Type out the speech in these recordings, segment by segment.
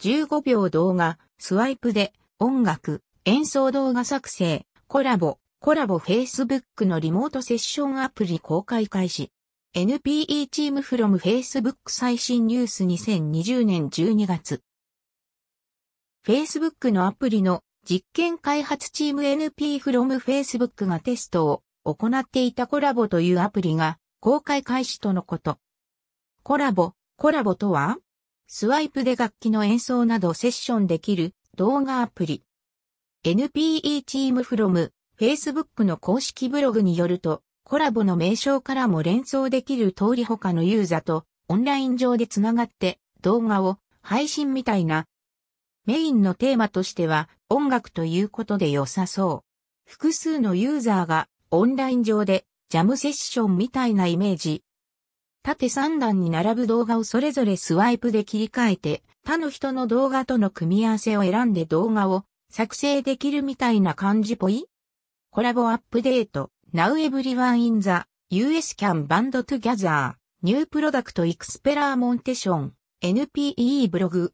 15秒動画、スワイプで音楽、演奏動画作成、コラボ、コラボ Facebook のリモートセッションアプリ公開開始。NPE チームフロム Facebook 最新ニュース2020年12月。Facebook のアプリの実験開発チーム NP フロム Facebook がテストを行っていたコラボというアプリが公開開始とのこと。コラボ、コラボとは？スワイプで楽器の演奏などセッションできる動画アプリ。NPE チームフロム Facebook の公式ブログによると、コラボの名称からも連想できる通り他のユーザーとオンライン上でつながって動画を配信みたいな。メインのテーマとしては音楽ということで良さそう。複数のユーザーがオンライン上でジャムセッションみたいなイメージ。縦3段に並ぶ動画をそれぞれスワイプで切り替えて他の人の動画との組み合わせを選んで動画を作成できるみたいな感じぽいコラボアップデート。Now everyone in the US can band together. New product experimentation. NPE ブログ。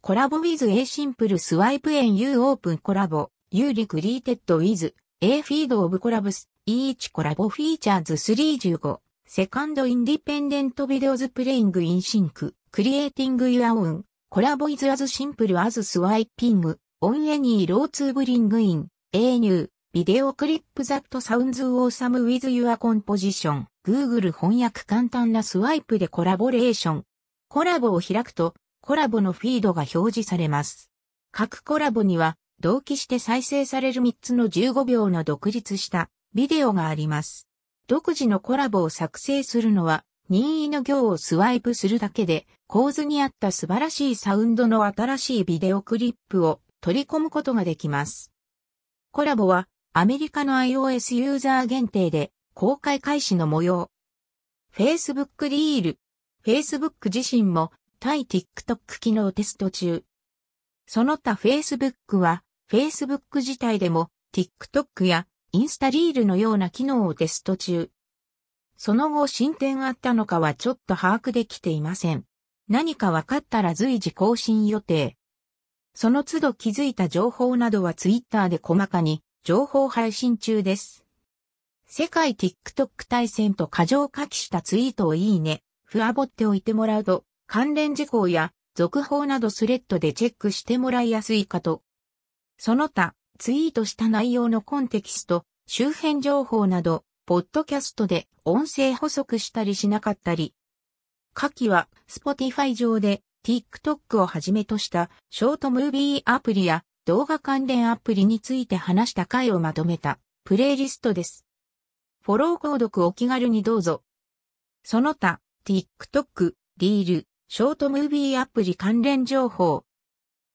コラボ with a simple swipe and you open コラボ。You recreated with a feed of collabs. Each コラボ features 35 315. Second independent videos playing in sync. Creating your own. コラボ is as simple as swiping on any row to bring in a new ビデオクリップザットサウンズオーサムウィズユアコンポジション。Google 翻訳簡単なスワイプでコラボレーション。コラボを開くと、コラボのフィードが表示されます。各コラボには、同期して再生される3つの15秒の独立したビデオがあります。独自のコラボを作成するのは、任意の行をスワイプするだけで、構図に合った素晴らしいサウンドの新しいビデオクリップを取り込むことができます。コラボはアメリカの iOS ユーザー限定で公開開始の模様。Facebook リール。Facebook 自身も対 TikTok 機能テスト中。その他 Facebook は Facebook 自体でも TikTok やインスタリールのような機能をテスト中。その後進展あったのかはちょっと把握できていません。何か分かったら随時更新予定。その都度気づいた情報などは Twitter で細かに情報配信中です。世界 TikTok 対戦と過剰書きしたツイートをいいね、ふわぼっておいてもらうと、関連事項や続報などスレッドでチェックしてもらいやすいかと。その他、ツイートした内容のコンテキスト、周辺情報など、ポッドキャストで音声補足したりしなかったり。下記は、Spotify 上で TikTok をはじめとしたショートムービーアプリや動画関連アプリについて話した回をまとめたプレイリストです。フォロー購読お気軽にどうぞ。その他、TikTok、リール、ショートムービーアプリ関連情報、